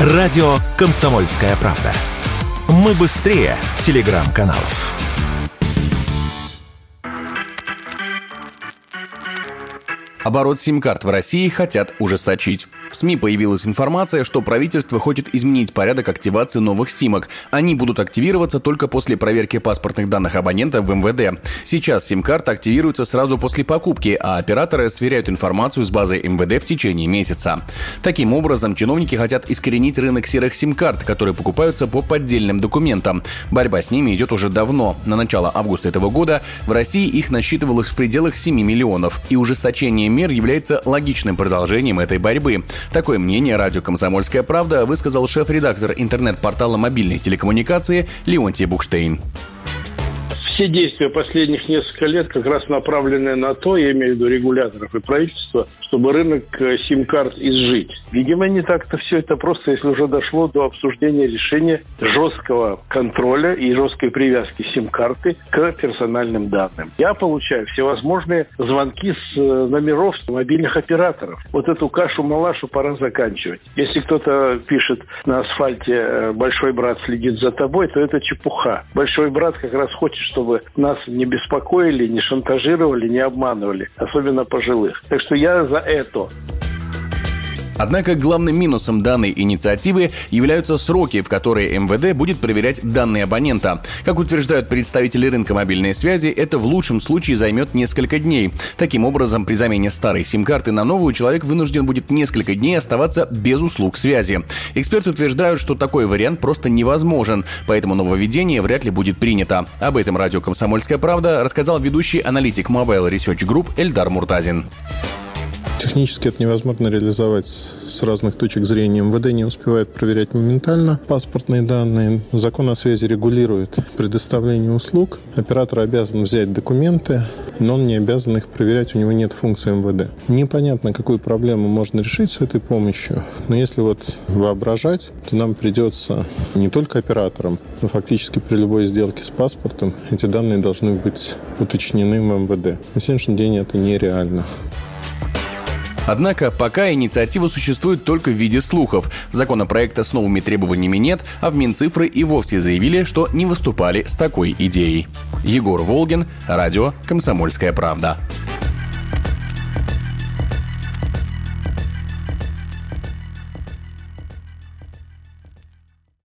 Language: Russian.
Радио «Комсомольская правда». Мы быстрее телеграм-каналов. Оборот сим-карт в России хотят ужесточить. В СМИ появилась информация, что правительство хочет изменить порядок активации новых симок. Они будут активироваться только после проверки паспортных данных абонента в МВД. Сейчас сим-карта активируется сразу после покупки, а операторы сверяют информацию с базой МВД в течение месяца. Таким образом, чиновники хотят искоренить рынок серых сим-карт, которые покупаются по поддельным документам. Борьба с ними идет уже давно. На начало августа этого года в России их насчитывалось в пределах 7 миллионов, и ужесточение мер является логичным продолжением этой борьбы. Такое мнение радио «Комсомольская правда» высказал шеф-редактор интернет-портала мобильной телекоммуникации Леонтий Букштейн все действия последних несколько лет как раз направлены на то, я имею в виду регуляторов и правительства, чтобы рынок э, сим-карт изжить. Видимо, не так-то все это просто, если уже дошло до обсуждения решения жесткого контроля и жесткой привязки сим-карты к персональным данным. Я получаю всевозможные звонки с э, номеров мобильных операторов. Вот эту кашу-малашу пора заканчивать. Если кто-то пишет на асфальте э, «Большой брат следит за тобой», то это чепуха. Большой брат как раз хочет, чтобы нас не беспокоили, не шантажировали, не обманывали, особенно пожилых. Так что я за это. Однако главным минусом данной инициативы являются сроки, в которые МВД будет проверять данные абонента. Как утверждают представители рынка мобильной связи, это в лучшем случае займет несколько дней. Таким образом, при замене старой сим-карты на новую человек вынужден будет несколько дней оставаться без услуг связи. Эксперты утверждают, что такой вариант просто невозможен, поэтому нововведение вряд ли будет принято. Об этом радио «Комсомольская правда» рассказал ведущий аналитик Mobile Research Group Эльдар Муртазин. Технически это невозможно реализовать с разных точек зрения. МВД не успевает проверять моментально паспортные данные. Закон о связи регулирует предоставление услуг. Оператор обязан взять документы, но он не обязан их проверять, у него нет функции МВД. Непонятно, какую проблему можно решить с этой помощью, но если вот воображать, то нам придется не только операторам, но фактически при любой сделке с паспортом эти данные должны быть уточнены в МВД. На сегодняшний день это нереально. Однако пока инициатива существует только в виде слухов. Законопроекта с новыми требованиями нет, а в Минцифры и вовсе заявили, что не выступали с такой идеей. Егор Волгин, радио «Комсомольская правда».